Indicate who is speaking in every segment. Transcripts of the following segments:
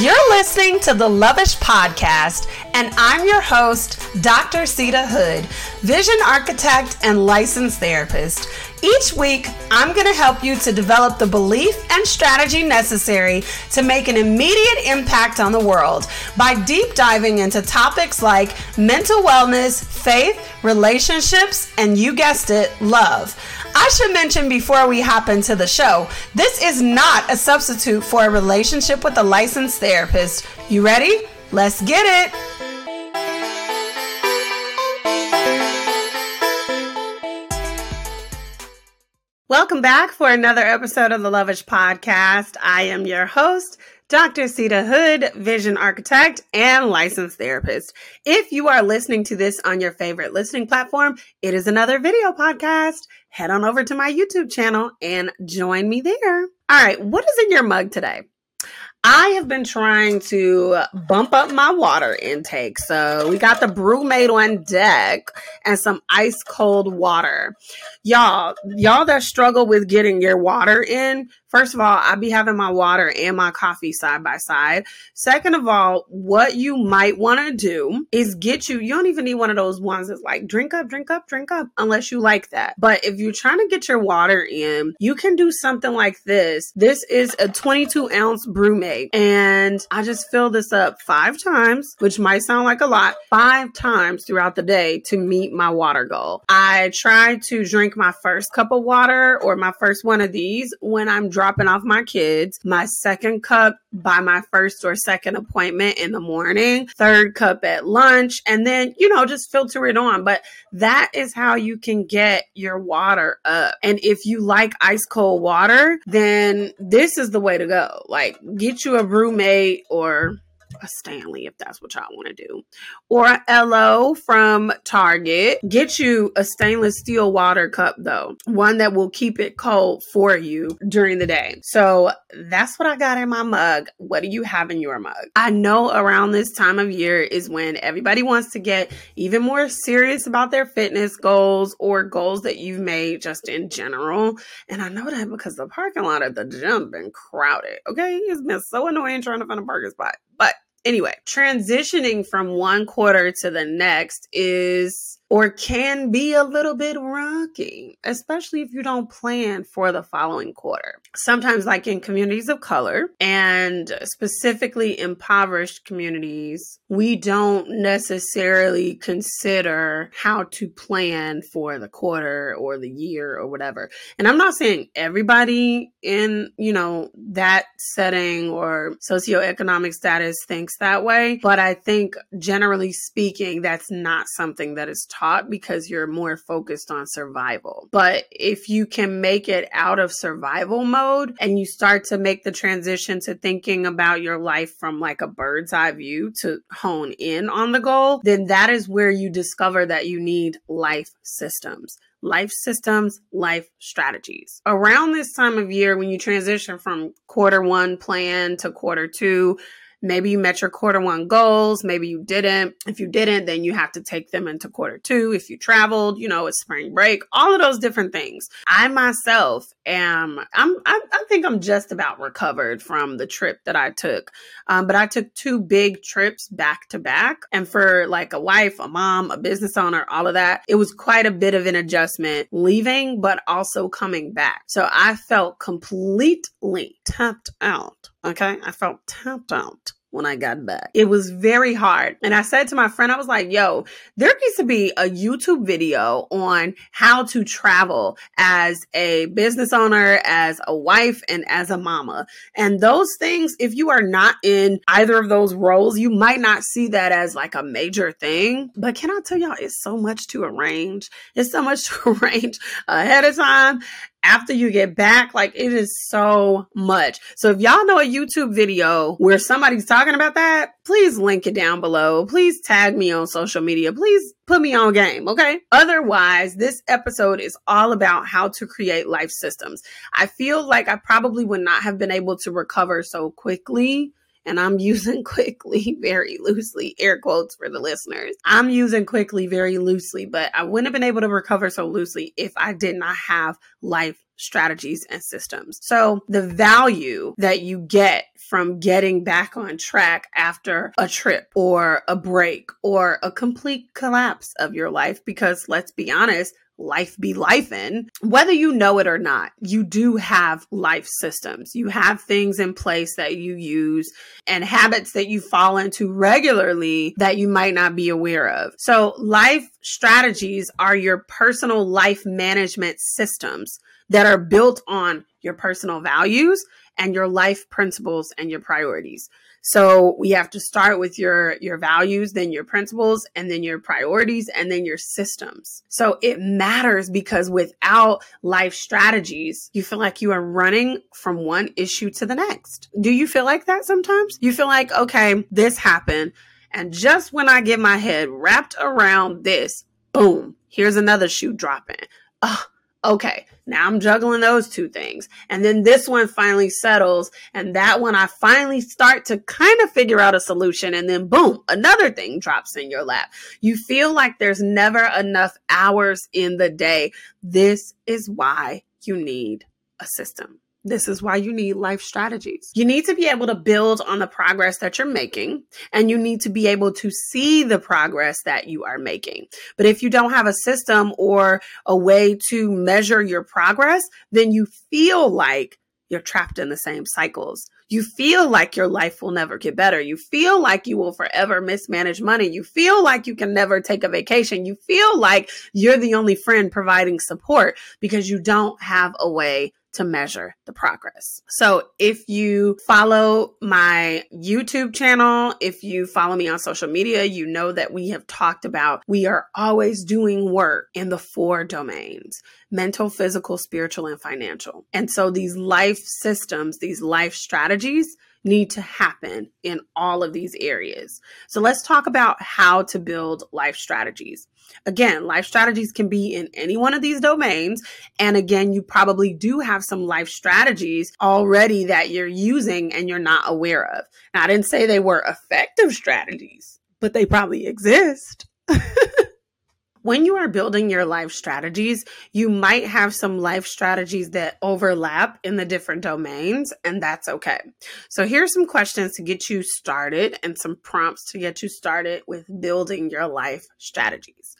Speaker 1: You're listening to the Lovish Podcast, and I'm your host, Dr. Seida Hood, vision architect and licensed therapist. Each week, I'm going to help you to develop the belief and strategy necessary to make an immediate impact on the world by deep diving into topics like mental wellness, faith, relationships, and you guessed it, love. I should mention before we hop into the show, this is not a substitute for a relationship with a licensed therapist. You ready? Let's get it. Welcome back for another episode of the Lovish Podcast. I am your host, Dr. Seida Hood, vision architect and licensed therapist. If you are listening to this on your favorite listening platform, it is another video podcast. Head on over to my YouTube channel and join me there. All right, what is in your mug today? I have been trying to bump up my water intake. So we got the BrüMate on deck and some ice cold water. Y'all, y'all that struggle with getting your water in, First of all, I be having my water and my coffee side by side. Second of all, what you might want to do is get you, you don't even need one of those ones that's like drink up, drink up, drink up, unless you like that. But if you're trying to get your water in, you can do something like this. This is a 22 ounce BrüMate, and I just fill this up five times, which might sound like a lot, five times throughout the day to meet my water goal. I try to drink my first cup of water or my first one of these when I'm driving dropping off my kids, my second cup by my first or second appointment in the morning, third cup at lunch, and then, you know, just filter it on. But that is how you can get your water up. And if you like ice cold water, then this is the way to go. Like, get you a BrüMate or a Stanley if that's what y'all want to do, or a LO from Target. Get you a stainless steel water cup though, one that will keep it cold for you during the day. So that's what I got in my mug. What do you have in your mug? I know around this time of year is when everybody wants to get even more serious about their fitness goals or goals that you've made just in general. And I know that because the parking lot at the gym been crowded. Okay, it's been so annoying trying to find a parking spot. But anyway, transitioning from one quarter to the next is or can be a little bit rocky, especially if you don't plan for the following quarter. Sometimes, like in communities of color and specifically impoverished communities, we don't necessarily consider how to plan for the quarter or the year or whatever. And I'm not saying everybody in, you know, that setting or socioeconomic status thinks that way, but I think generally speaking, that's not something that is taught because you're more focused on survival. But if you can make it out of survival mode and you start to make the transition to thinking about your life from like a bird's eye view to hone in on the goal, then that is where you discover that you need life systems life systems, life strategies. Around this time of year, when you transition from quarter one plan to quarter two, Maybe you met your quarter one goals. Maybe you didn't. If you didn't, then you have to take them into quarter two. If you traveled, you know, it's spring break, all of those different things. I myself am, I'm, I, I think I'm just about recovered from the trip that I took. Um, but I took two big trips back to back. And for like a wife, a mom, a business owner, all of that, it was quite a bit of an adjustment leaving, but also coming back. So I felt completely tapped out Okay. I felt tapped out when I got back. It was very hard. And I said to my friend, I was like, yo, there needs to be a YouTube video on how to travel as a business owner, as a wife, and as a mama. And those things, if you are not in either of those roles, you might not see that as like a major thing. But can I tell y'all, it's so much to arrange. It's so much to arrange ahead of time after you get back, like it is so much. So if y'all know a YouTube video where somebody's talking about that, please link it down below. Please tag me on social media. Please put me on game, okay? Otherwise, this episode is all about how to create life systems. I feel like I probably would not have been able to recover so quickly and I'm using quickly very loosely, air quotes for the listeners. I'm using quickly very loosely, but I wouldn't have been able to recover so loosely if I did not have life strategies and systems. So the value that you get from getting back on track after a trip or a break or a complete collapse of your life, because let's be honest, life be life in, whether you know it or not, you do have life systems. You have things in place that you use and habits that you fall into regularly that you might not be aware of. So life strategies are your personal life management systems that are built on your personal values and your life principles and your priorities. So we have to start with your your values, then your principles, and then your priorities, and then your systems. So it matters because without life strategies, you feel like you are running from one issue to the next. Do you feel like that sometimes? You feel like, okay, this happened. And just when I get my head wrapped around this, boom, here's another shoe dropping. Oh, okay, now I'm juggling those two things. And then this one finally settles. And that one I finally start to kind of figure out a solution. And then boom, another thing drops in your lap. You feel like there's never enough hours in the day. This is why you need a system. This is why you need life strategies. You need to be able to build on the progress that you're making, and you need to be able to see the progress that you are making. But if you don't have a system or a way to measure your progress, then you feel like you're trapped in the same cycles. You feel like your life will never get better. You feel like you will forever mismanage money. You feel like you can never take a vacation. You feel like you're the only friend providing support because you don't have a way to measure the progress. So if you follow my YouTube channel, if you follow me on social media, you know that we have talked about we are always doing work in the four domains mental, physical, spiritual, and financial. And so these life systems, these life strategies, need to happen in all of these areas. So let's talk about how to build life strategies. Again, life strategies can be in any one of these domains. And again, you probably do have some life strategies already that you're using and you're not aware of. Now, I didn't say they were effective strategies, but they probably exist. when you are building your life strategies, you might have some life strategies that overlap in the different domains, and that's okay. So, here's some questions to get you started and some prompts to get you started with building your life strategies.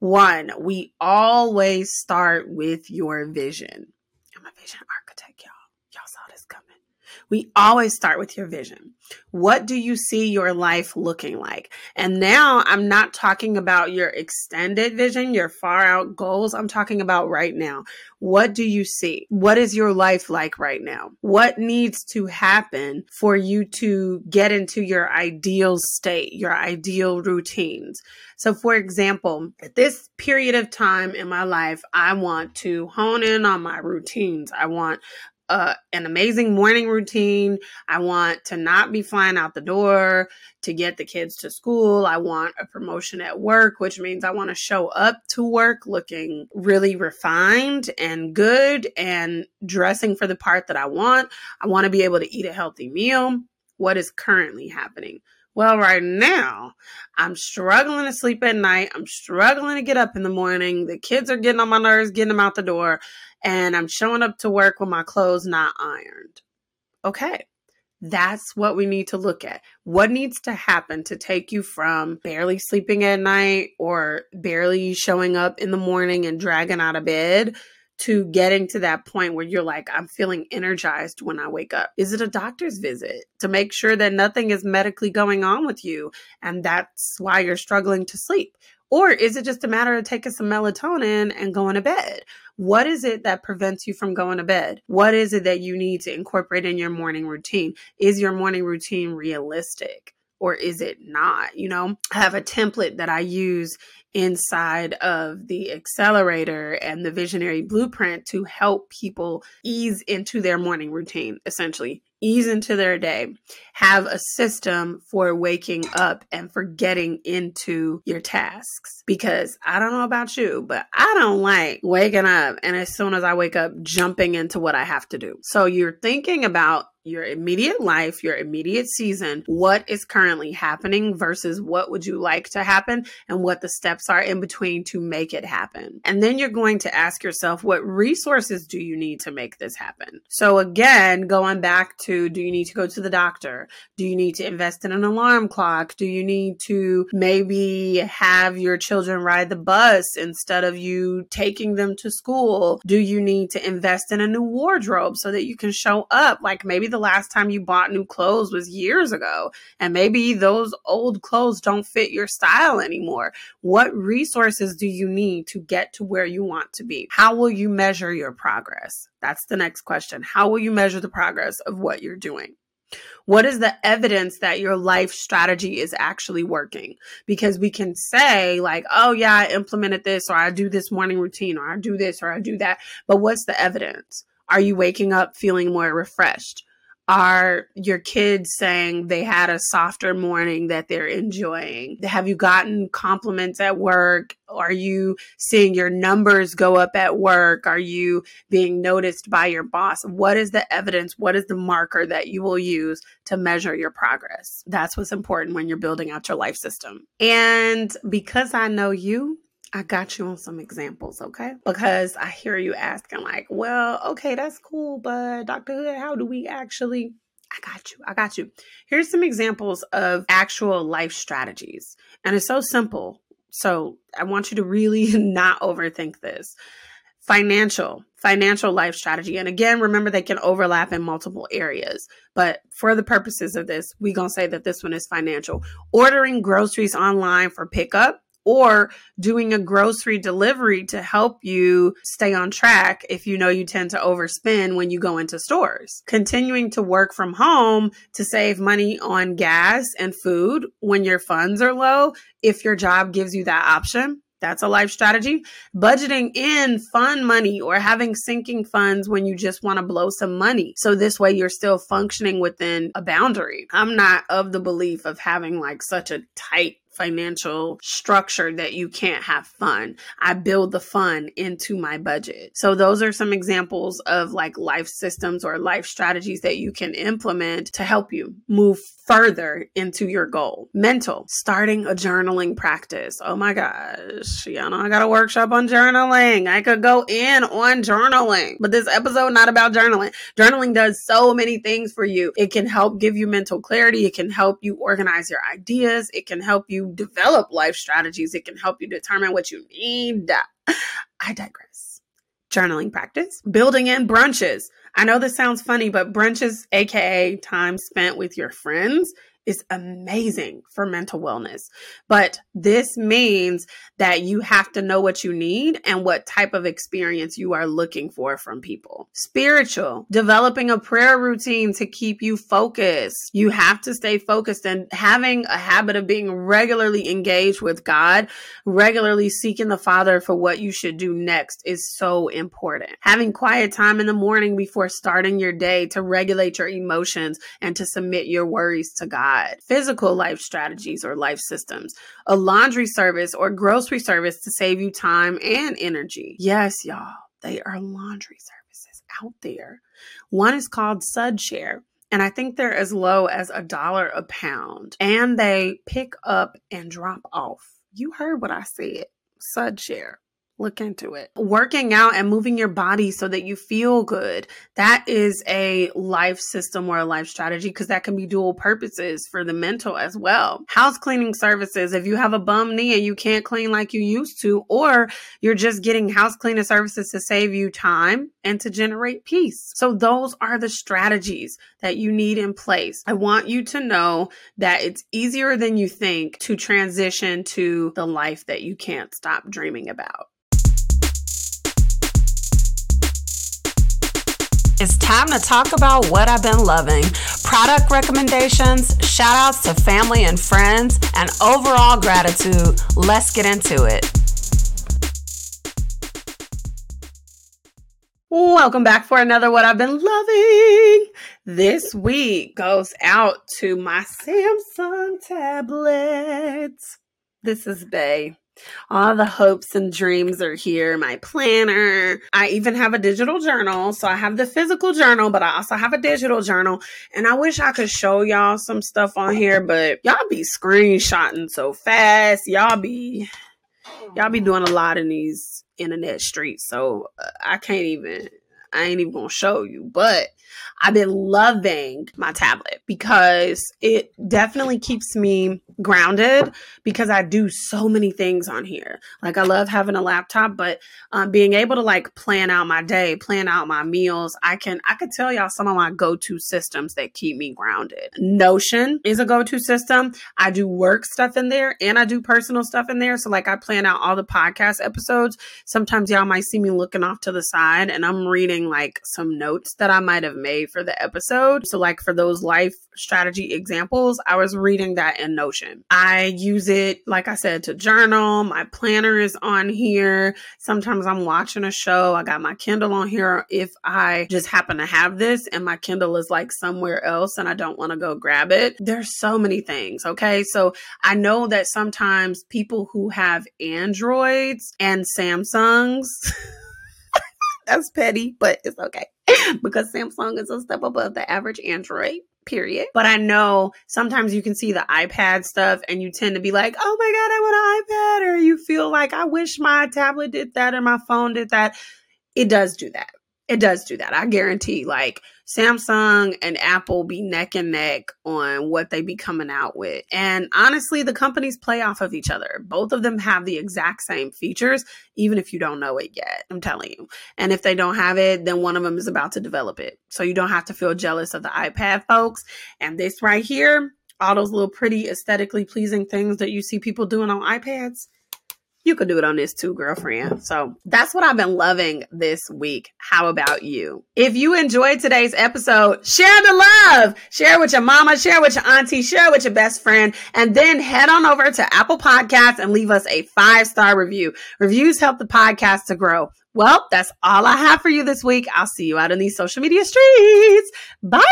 Speaker 1: One, we always start with your vision. I'm a vision architect, y'all. Y'all saw this coming. We always start with your vision. What do you see your life looking like? And now I'm not talking about your extended vision, your far out goals. I'm talking about right now. What do you see? What is your life like right now? What needs to happen for you to get into your ideal state, your ideal routines? So, for example, at this period of time in my life, I want to hone in on my routines. I want an amazing morning routine. I want to not be flying out the door to get the kids to school. I want a promotion at work, which means I want to show up to work looking really refined and good and dressing for the part that I want. I want to be able to eat a healthy meal. What is currently happening? Well, right now, I'm struggling to sleep at night. I'm struggling to get up in the morning. The kids are getting on my nerves, getting them out the door and I'm showing up to work with my clothes not ironed. Okay. That's what we need to look at. What needs to happen to take you from barely sleeping at night or barely showing up in the morning and dragging out of bed to getting to that point where you're like, I'm feeling energized when I wake up? Is it a doctor's visit to make sure that nothing is medically going on with you and that's why you're struggling to sleep? Or is it just a matter of taking some melatonin and going to bed? What is it that prevents you from going to bed? What is it that you need to incorporate in your morning routine? Is your morning routine realistic? Or is it not? You know, I have a template that I use inside of the accelerator and the visionary blueprint to help people ease into their morning routine, essentially ease into their day, have a system for waking up and for getting into your tasks. Because I don't know about you, but I don't like waking up and as soon as I wake up, jumping into what I have to do. So you're thinking about your immediate life, your immediate season, what is currently happening versus what would you like to happen and what the steps are in between to make it happen. And then you're going to ask yourself, what resources do you need to make this happen? So again, going back to, do you need to go to the doctor? Do you need to invest in an alarm clock? Do you need to maybe have your children ride the bus instead of you taking them to school? Do you need to invest in a new wardrobe so that you can show up? Like maybe the last time you bought new clothes was years ago, and maybe those old clothes don't fit your style anymore. What resources do you need to get to where you want to be? How will you measure your progress? That's the next question. How will you measure the progress of what you're doing? What is the evidence that your life strategy is actually working? Because we can say, like, oh, yeah, I implemented this, or I do this morning routine, or I do this, or I do that. But what's the evidence? Are you waking up feeling more refreshed? Are your kids saying they had a softer morning that they're enjoying? Have you gotten compliments at work? Are you seeing your numbers go up at work? Are you being noticed by your boss? What is the evidence? What is the marker that you will use to measure your progress? That's what's important when you're building out your life system. And because I know you, I got you on some examples, okay? Because I hear you asking, like, well, okay, that's cool, but Dr. Hood, how do we actually? I got you. I got you. Here's some examples of actual life strategies. And it's so simple. So I want you to really not overthink this. Financial, financial life strategy. And again, remember they can overlap in multiple areas. But for the purposes of this, we're going to say that this one is financial. Ordering groceries online for pickup or doing a grocery delivery to help you stay on track if you know you tend to overspend when you go into stores. Continuing to work from home to save money on gas and food when your funds are low, if your job gives you that option. That's a life strategy. Budgeting in fun money or having sinking funds when you just want to blow some money. So this way you're still functioning within a boundary. I'm not of the belief of having like such a tight financial structure that you can't have fun. I build the fun into my budget. So those are some examples of like life systems or life strategies that you can implement to help you move further into your goal. Mental, starting a journaling practice. Oh my gosh. Y'all know I got a workshop on journaling. I could go in on journaling, but this episode not about journaling. Journaling does so many things for you. It can help give you mental clarity. It can help you organize your ideas. It can help you develop life strategies, it can help you determine what you need. I digress. Journaling practice, building in brunches. I know this sounds funny, but brunches, aka time spent with your friends, is amazing for mental wellness. But this means that you have to know what you need and what type of experience you are looking for from people. Spiritual, developing a prayer routine to keep you focused. You have to stay focused and having a habit of being regularly engaged with God, regularly seeking the Father for what you should do next is so important. Having quiet time in the morning before starting your day to regulate your emotions and to submit your worries to God physical life strategies or life systems, a laundry service or grocery service to save you time and energy. Yes, y'all, they are laundry services out there. One is called SudShare. And I think they're as low as a dollar a pound. And they pick up and drop off. You heard what I said. SudShare look into it. Working out and moving your body so that you feel good. That is a life system or a life strategy because that can be dual purposes for the mental as well. House cleaning services. If you have a bum knee and you can't clean like you used to, or you're just getting house cleaning services to save you time and to generate peace. So those are the strategies that you need in place. I want you to know that it's easier than you think to transition to the life that you can't stop dreaming about. It's time to talk about what I've been loving product recommendations, shout outs to family and friends, and overall gratitude. Let's get into it. Welcome back for another What I've Been Loving. This week goes out to my Samsung tablets. This is Bay. All the hopes and dreams are here. My planner. I even have a digital journal. So I have the physical journal, but I also have a digital journal. And I wish I could show y'all some stuff on here, but y'all be screenshotting so fast. Y'all be y'all be doing a lot in these internet streets. So uh, I can't even I ain't even gonna show you, but I've been loving my tablet because it definitely keeps me grounded because I do so many things on here. Like I love having a laptop, but um, being able to like plan out my day, plan out my meals, I can I could tell y'all some of my go-to systems that keep me grounded. Notion is a go-to system. I do work stuff in there and I do personal stuff in there. So like I plan out all the podcast episodes. Sometimes y'all might see me looking off to the side and I'm reading like some notes that I might have made for the episode. So, like for those life strategy examples, I was reading that in Notion. I use it, like I said, to journal. My planner is on here. Sometimes I'm watching a show. I got my Kindle on here. If I just happen to have this and my Kindle is like somewhere else and I don't want to go grab it, there's so many things. Okay. So I know that sometimes people who have Androids and Samsungs, that's petty, but it's okay. because Samsung is a step above the average Android period. But I know sometimes you can see the iPad stuff and you tend to be like, oh my God, I want an iPad. Or you feel like, I wish my tablet did that or my phone did that. It does do that. It does do that. I guarantee. Like Samsung and Apple be neck and neck on what they be coming out with. And honestly, the companies play off of each other. Both of them have the exact same features, even if you don't know it yet. I'm telling you. And if they don't have it, then one of them is about to develop it. So you don't have to feel jealous of the iPad folks. And this right here, all those little pretty aesthetically pleasing things that you see people doing on iPads you could do it on this too, girlfriend. So that's what I've been loving this week. How about you? If you enjoyed today's episode, share the love. Share with your mama, share with your auntie, share with your best friend, and then head on over to Apple Podcasts and leave us a five star review. Reviews help the podcast to grow. Well, that's all I have for you this week. I'll see you out in these social media streets. Bye.